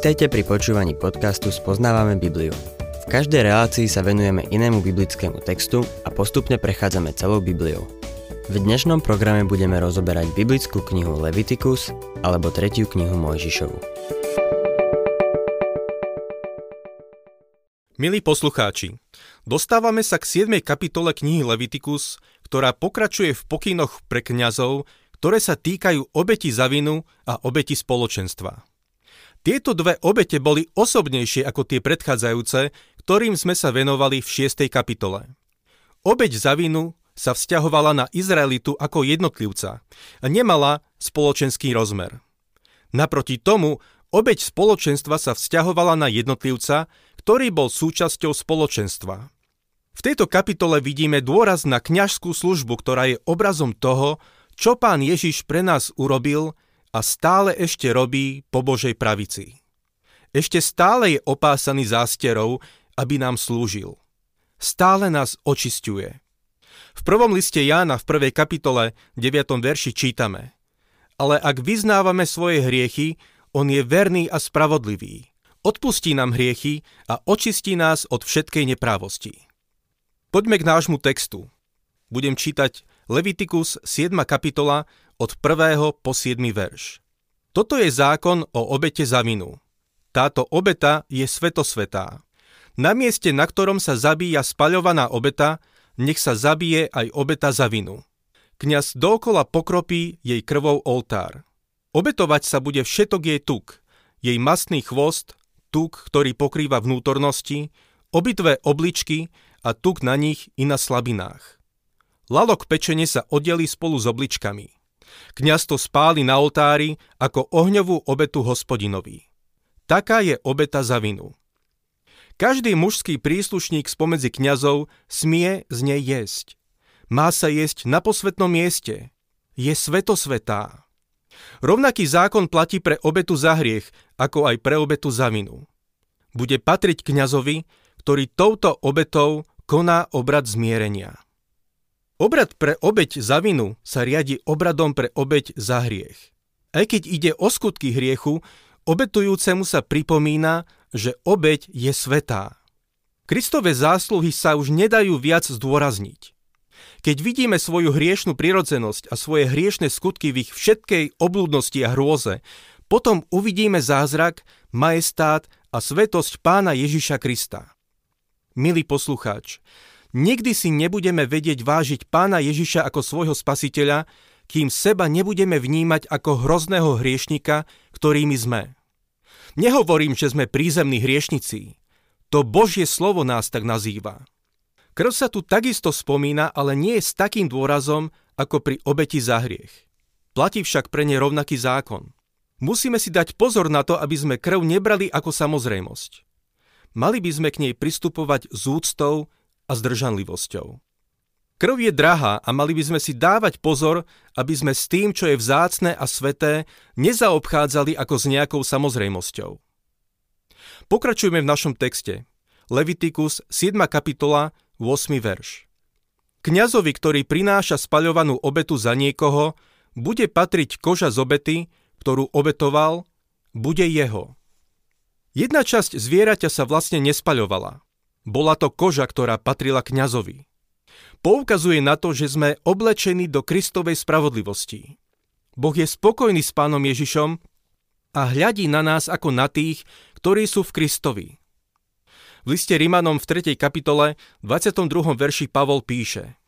Vítajte pri počúvaní podcastu Spoznávame Bibliu. V každej relácii sa venujeme inému biblickému textu a postupne prechádzame celou Bibliou. V dnešnom programe budeme rozoberať biblickú knihu Leviticus alebo tretiu knihu Mojžišovu. Milí poslucháči, dostávame sa k 7. kapitole knihy Leviticus, ktorá pokračuje v pokynoch pre kňazov, ktoré sa týkajú obeti za vinu a obeti spoločenstva. Tieto dve obete boli osobnejšie ako tie predchádzajúce, ktorým sme sa venovali v 6. kapitole. Obeť za vinu sa vzťahovala na Izraelitu ako jednotlivca a nemala spoločenský rozmer. Naproti tomu, obeť spoločenstva sa vzťahovala na jednotlivca, ktorý bol súčasťou spoločenstva. V tejto kapitole vidíme dôraz na kňažskú službu, ktorá je obrazom toho, čo pán Ježiš pre nás urobil a stále ešte robí po Božej pravici. Ešte stále je opásaný zásterou, aby nám slúžil. Stále nás očisťuje. V prvom liste Jána v prvej kapitole 9. verši čítame Ale ak vyznávame svoje hriechy, on je verný a spravodlivý. Odpustí nám hriechy a očistí nás od všetkej neprávosti. Poďme k nášmu textu. Budem čítať Levitikus 7. kapitola od 1. po 7. verš. Toto je zákon o obete za vinu. Táto obeta je svetosvetá. Na mieste, na ktorom sa zabíja spaľovaná obeta, nech sa zabije aj obeta za vinu. Kňaz dookola pokropí jej krvou oltár. Obetovať sa bude všetok jej tuk, jej masný chvost, tuk, ktorý pokrýva vnútornosti, obitvé obličky a tuk na nich i na slabinách. Lalok pečenie sa oddelí spolu s obličkami. Kňaz to spáli na oltári ako ohňovú obetu hospodinovi. Taká je obeta za vinu. Každý mužský príslušník spomedzi kňazov smie z nej jesť. Má sa jesť na posvetnom mieste. Je svetosvetá. Rovnaký zákon platí pre obetu za hriech, ako aj pre obetu za vinu. Bude patriť kňazovi, ktorý touto obetou koná obrad zmierenia. Obrad pre obeď za vinu sa riadi obradom pre obeď za hriech. Aj keď ide o skutky hriechu, obetujúcemu sa pripomína, že obeď je svetá. Kristove zásluhy sa už nedajú viac zdôrazniť. Keď vidíme svoju hriešnú prirodzenosť a svoje hriešne skutky v ich všetkej oblúdnosti a hrôze, potom uvidíme zázrak, majestát a svetosť pána Ježiša Krista. Milý poslucháč, Nikdy si nebudeme vedieť vážiť pána Ježiša ako svojho spasiteľa, kým seba nebudeme vnímať ako hrozného hriešnika, ktorými sme. Nehovorím, že sme prízemní hriešnici. To Božie slovo nás tak nazýva. Krv sa tu takisto spomína, ale nie je s takým dôrazom, ako pri obeti za hriech. Platí však pre ne rovnaký zákon. Musíme si dať pozor na to, aby sme krv nebrali ako samozrejmosť. Mali by sme k nej pristupovať s úctou a zdržanlivosťou. Krv je drahá a mali by sme si dávať pozor, aby sme s tým, čo je vzácne a sveté, nezaobchádzali ako s nejakou samozrejmosťou. Pokračujeme v našom texte. Levitikus 7. kapitola 8. verš. Kňazovi, ktorý prináša spaľovanú obetu za niekoho, bude patriť koža z obety, ktorú obetoval, bude jeho. Jedna časť zvieraťa sa vlastne nespaľovala. Bola to koža, ktorá patrila kňazovi. Poukazuje na to, že sme oblečení do Kristovej spravodlivosti. Boh je spokojný s pánom Ježišom a hľadí na nás ako na tých, ktorí sú v Kristovi. V liste Rimanom v 3. kapitole 22. verši Pavol píše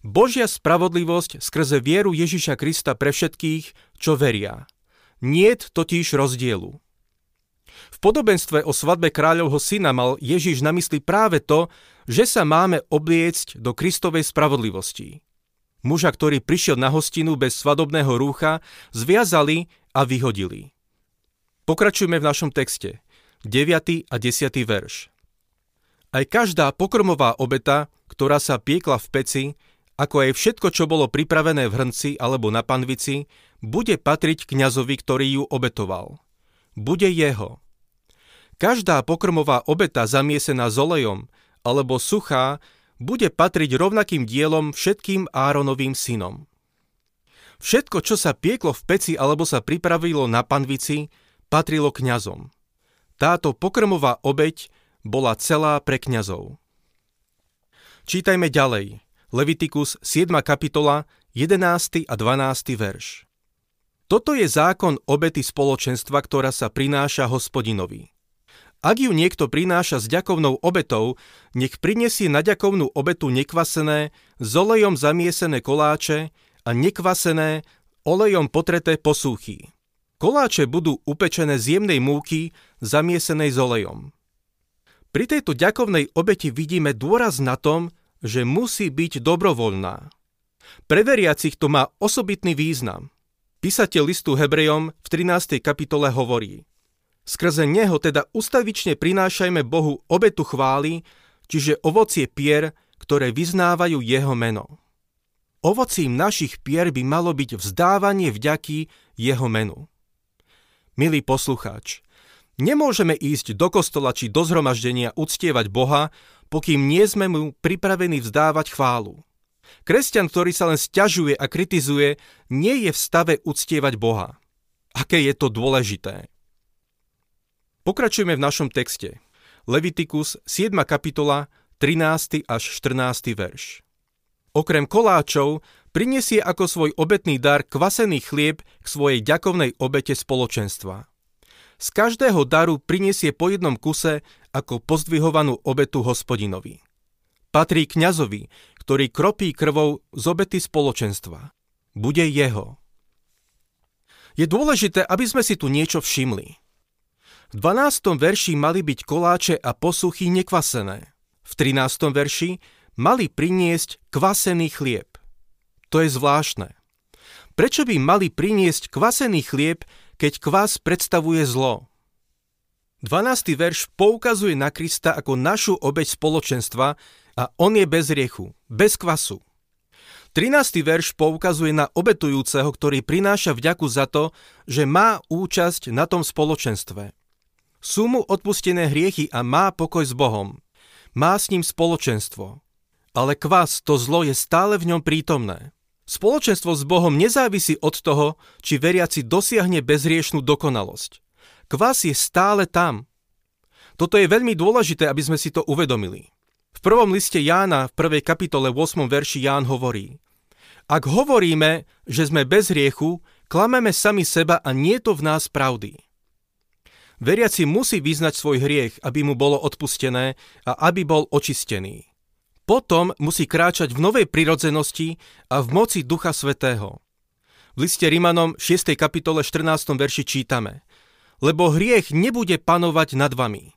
Božia spravodlivosť skrze vieru Ježiša Krista pre všetkých, čo veria. Niet totiž rozdielu. V podobenstve o svadbe kráľovho syna mal Ježiš na mysli práve to, že sa máme obliecť do Kristovej spravodlivosti. Muža, ktorý prišiel na hostinu bez svadobného rúcha, zviazali a vyhodili. Pokračujeme v našom texte. 9. a 10. verš. Aj každá pokrmová obeta, ktorá sa piekla v peci, ako aj všetko, čo bolo pripravené v hrnci alebo na panvici, bude patriť kňazovi, ktorý ju obetoval. Bude jeho. Každá pokrmová obeta zamiesená s olejom alebo suchá bude patriť rovnakým dielom všetkým Áronovým synom. Všetko, čo sa pieklo v peci alebo sa pripravilo na panvici, patrilo kňazom. Táto pokrmová obeď bola celá pre kňazov. Čítajme ďalej. Levitikus 7. kapitola 11. a 12. verš. Toto je zákon obety spoločenstva, ktorá sa prináša hospodinovi. Ak ju niekto prináša s ďakovnou obetou, nech prinesie na ďakovnú obetu nekvasené, s olejom zamiesené koláče a nekvasené, olejom potreté posúchy. Koláče budú upečené z jemnej múky, zamiesenej s olejom. Pri tejto ďakovnej obeti vidíme dôraz na tom, že musí byť dobrovoľná. Pre veriacich to má osobitný význam. Písateľ listu Hebrejom v 13. kapitole hovorí Skrze neho teda ustavične prinášajme Bohu obetu chvály, čiže ovocie pier, ktoré vyznávajú jeho meno. Ovocím našich pier by malo byť vzdávanie vďaky jeho menu. Milý poslucháč, nemôžeme ísť do kostola či do zhromaždenia uctievať Boha, pokým nie sme mu pripravení vzdávať chválu. Kresťan, ktorý sa len sťažuje a kritizuje, nie je v stave uctievať Boha. Aké je to dôležité? Pokračujeme v našom texte. Levitikus 7. kapitola 13. až 14. verš. Okrem koláčov prinesie ako svoj obetný dar kvasený chlieb k svojej ďakovnej obete spoločenstva. Z každého daru prinesie po jednom kuse ako pozdvihovanú obetu hospodinovi. Patrí kňazovi, ktorý kropí krvou z obety spoločenstva. Bude jeho. Je dôležité, aby sme si tu niečo všimli. V 12. verši mali byť koláče a posuchy nekvasené. V 13. verši mali priniesť kvasený chlieb. To je zvláštne. Prečo by mali priniesť kvasený chlieb, keď kvas predstavuje zlo? 12. verš poukazuje na Krista ako našu obeď spoločenstva, a on je bez riechu, bez kvasu. 13. verš poukazuje na obetujúceho, ktorý prináša vďaku za to, že má účasť na tom spoločenstve. Sú mu odpustené hriechy a má pokoj s Bohom. Má s ním spoločenstvo. Ale kvas, to zlo je stále v ňom prítomné. Spoločenstvo s Bohom nezávisí od toho, či veriaci dosiahne bezriešnú dokonalosť. Kvas je stále tam. Toto je veľmi dôležité, aby sme si to uvedomili. V prvom liste Jána v prvej kapitole 8. verši Ján hovorí Ak hovoríme, že sme bez hriechu, klameme sami seba a nie to v nás pravdy. Veriaci musí vyznať svoj hriech, aby mu bolo odpustené a aby bol očistený. Potom musí kráčať v novej prirodzenosti a v moci Ducha Svetého. V liste Rimanom 6. kapitole 14. verši čítame Lebo hriech nebude panovať nad vami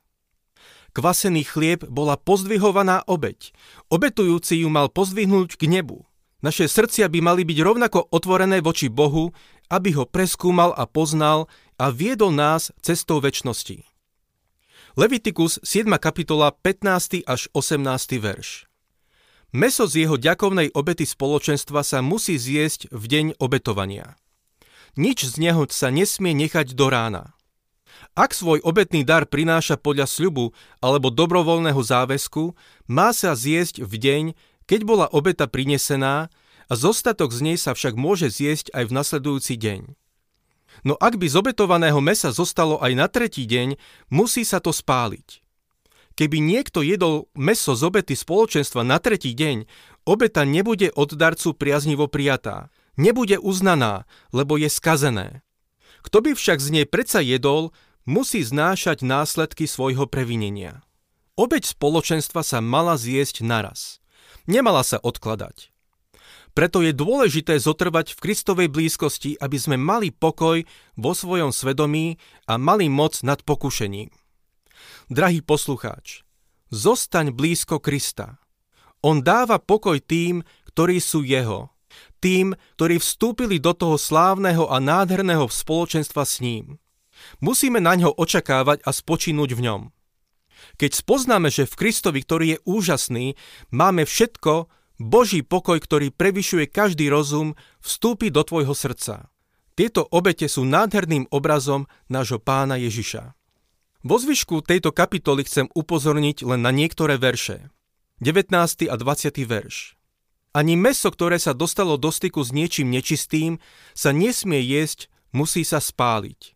kvasený chlieb bola pozdvihovaná obeď. Obetujúci ju mal pozdvihnúť k nebu. Naše srdcia by mali byť rovnako otvorené voči Bohu, aby ho preskúmal a poznal a viedol nás cestou väčšnosti. Levitikus 7. kapitola 15. až 18. verš Meso z jeho ďakovnej obety spoločenstva sa musí zjesť v deň obetovania. Nič z neho sa nesmie nechať do rána. Ak svoj obetný dar prináša podľa sľubu alebo dobrovoľného záväzku, má sa zjesť v deň, keď bola obeta prinesená a zostatok z nej sa však môže zjesť aj v nasledujúci deň. No ak by z obetovaného mesa zostalo aj na tretí deň, musí sa to spáliť. Keby niekto jedol meso z obety spoločenstva na tretí deň, obeta nebude od darcu priaznivo prijatá. Nebude uznaná, lebo je skazené. Kto by však z nej predsa jedol, musí znášať následky svojho previnenia. Obeď spoločenstva sa mala zjesť naraz. Nemala sa odkladať. Preto je dôležité zotrvať v Kristovej blízkosti, aby sme mali pokoj vo svojom svedomí a mali moc nad pokušením. Drahý poslucháč, zostaň blízko Krista. On dáva pokoj tým, ktorí sú jeho. Tým, ktorí vstúpili do toho slávneho a nádherného spoločenstva s ním. Musíme na ňo očakávať a spočinúť v ňom. Keď spoznáme, že v Kristovi, ktorý je úžasný, máme všetko, Boží pokoj, ktorý prevyšuje každý rozum, vstúpi do tvojho srdca. Tieto obete sú nádherným obrazom nášho pána Ježiša. Vo zvyšku tejto kapitoly chcem upozorniť len na niektoré verše. 19. a 20. verš. Ani meso, ktoré sa dostalo do styku s niečím nečistým, sa nesmie jesť, musí sa spáliť.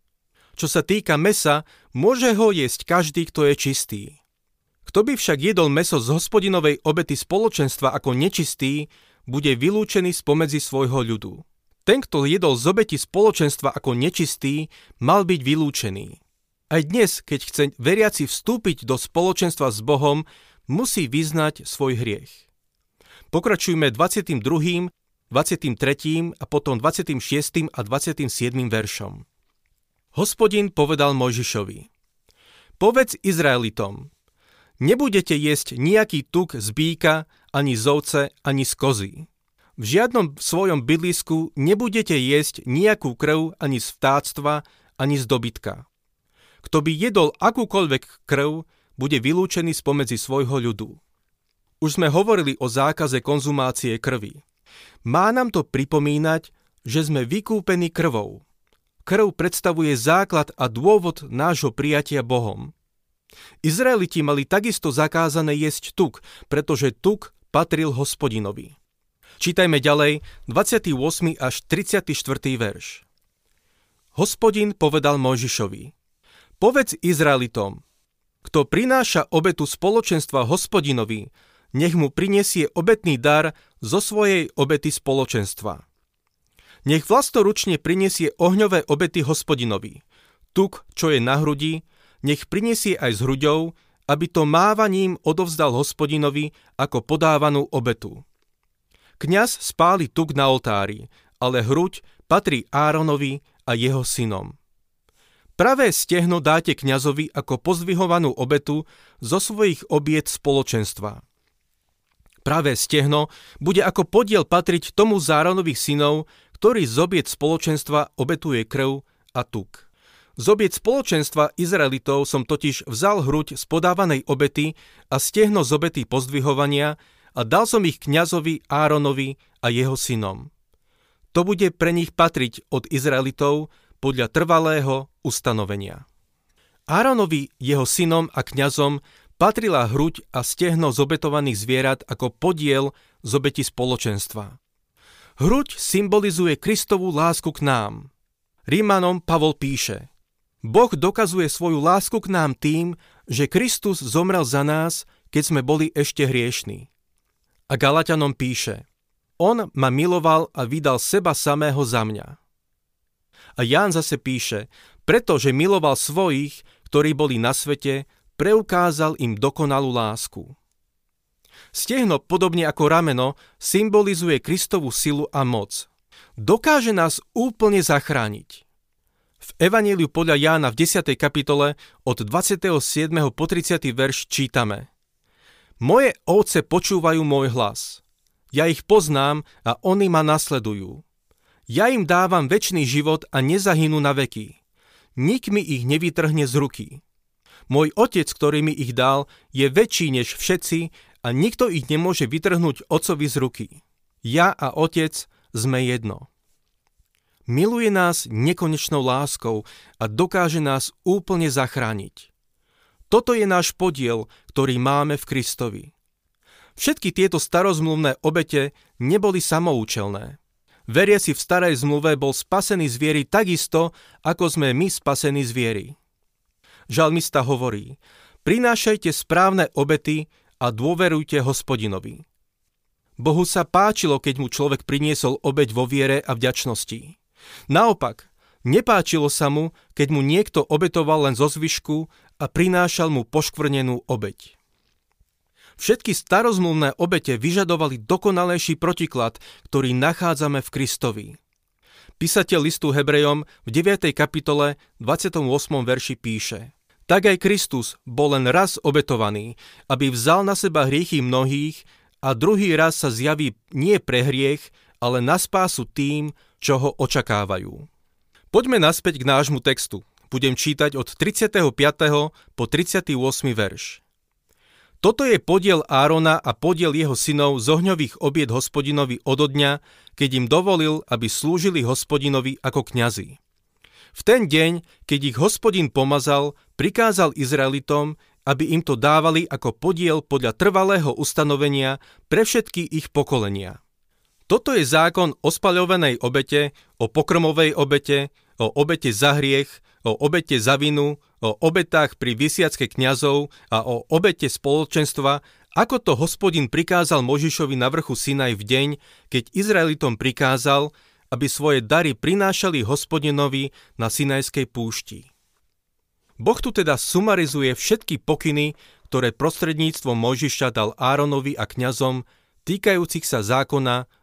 čo sa týka mesa, môže ho jesť každý, kto je čistý. Kto by však jedol meso z hospodinovej obety spoločenstva ako nečistý, bude vylúčený spomedzi svojho ľudu. Ten, kto jedol z obeti spoločenstva ako nečistý, mal byť vylúčený. Aj dnes, keď chce veriaci vstúpiť do spoločenstva s Bohom, musí vyznať svoj hriech. Pokračujme 22., 23. a potom 26. a 27. veršom. Hospodin povedal Mojžišovi, povedz Izraelitom, Nebudete jesť nejaký tuk z býka, ani z ovce, ani z kozy. V žiadnom svojom bydlisku nebudete jesť nejakú krv ani z vtáctva, ani z dobytka. Kto by jedol akúkoľvek krv, bude vylúčený spomedzi svojho ľudu. Už sme hovorili o zákaze konzumácie krvi. Má nám to pripomínať, že sme vykúpení krvou. Krv predstavuje základ a dôvod nášho prijatia Bohom. Izraeliti mali takisto zakázané jesť tuk, pretože tuk patril hospodinovi. Čítajme ďalej 28. až 34. verš. Hospodin povedal Mojžišovi, povedz Izraelitom, kto prináša obetu spoločenstva hospodinovi, nech mu prinesie obetný dar zo svojej obety spoločenstva. Nech vlastoručne prinesie ohňové obety hospodinovi, tuk, čo je na hrudi, nech prinesie aj s hruďou, aby to mávaním odovzdal hospodinovi ako podávanú obetu. Kňaz spáli tuk na oltári, ale hruď patrí Áronovi a jeho synom. Pravé stehno dáte kňazovi ako pozdvihovanú obetu zo svojich obiet spoločenstva. Pravé stehno bude ako podiel patriť tomu Záronových synov, ktorý z obiet spoločenstva obetuje krv a tuk. Z obiec spoločenstva Izraelitov som totiž vzal hruď z podávanej obety a stehno z obety pozdvihovania a dal som ich kňazovi Áronovi a jeho synom. To bude pre nich patriť od Izraelitov podľa trvalého ustanovenia. Áronovi, jeho synom a kňazom patrila hruď a stehno z obetovaných zvierat ako podiel z obeti spoločenstva. Hruď symbolizuje Kristovú lásku k nám. Rímanom Pavol píše – Boh dokazuje svoju lásku k nám tým, že Kristus zomrel za nás, keď sme boli ešte hriešní. A Galatianom píše, On ma miloval a vydal seba samého za mňa. A Ján zase píše, pretože miloval svojich, ktorí boli na svete, preukázal im dokonalú lásku. Stehno, podobne ako rameno, symbolizuje Kristovú silu a moc. Dokáže nás úplne zachrániť. V Evaníliu podľa Jána v 10. kapitole od 27. po 30. verš čítame Moje ovce počúvajú môj hlas. Ja ich poznám a oni ma nasledujú. Ja im dávam väčší život a nezahynú na veky. Nik mi ich nevytrhne z ruky. Môj otec, ktorý mi ich dal, je väčší než všetci a nikto ich nemôže vytrhnúť ocovi z ruky. Ja a otec sme jedno. Miluje nás nekonečnou láskou a dokáže nás úplne zachrániť. Toto je náš podiel, ktorý máme v Kristovi. Všetky tieto starozmluvné obete neboli samoučelné. Veriaci v starej zmluve bol spasený z viery takisto, ako sme my spasení z viery. Žalmista hovorí, prinášajte správne obety a dôverujte hospodinovi. Bohu sa páčilo, keď mu človek priniesol obeď vo viere a vďačnosti. Naopak, nepáčilo sa mu, keď mu niekto obetoval len zo zvyšku a prinášal mu poškvrnenú obeď. Všetky starozmluvné obete vyžadovali dokonalejší protiklad, ktorý nachádzame v Kristovi. Písateľ listu Hebrejom v 9. kapitole 28. verši píše Tak aj Kristus bol len raz obetovaný, aby vzal na seba hriechy mnohých a druhý raz sa zjaví nie pre hriech, ale na spásu tým, čo ho očakávajú. Poďme naspäť k nášmu textu. Budem čítať od 35. po 38. verš. Toto je podiel Árona a podiel jeho synov z ohňových obied hospodinovi od dňa, keď im dovolil, aby slúžili hospodinovi ako kňazi. V ten deň, keď ich hospodin pomazal, prikázal Izraelitom, aby im to dávali ako podiel podľa trvalého ustanovenia pre všetky ich pokolenia. Toto je zákon o spaľovanej obete, o pokrmovej obete, o obete za hriech, o obete za vinu, o obetách pri vysiacke kňazov a o obete spoločenstva, ako to hospodin prikázal Možišovi na vrchu Sinaj v deň, keď Izraelitom prikázal, aby svoje dary prinášali hospodinovi na Sinajskej púšti. Boh tu teda sumarizuje všetky pokyny, ktoré prostredníctvom Mojžiša dal Áronovi a kňazom týkajúcich sa zákona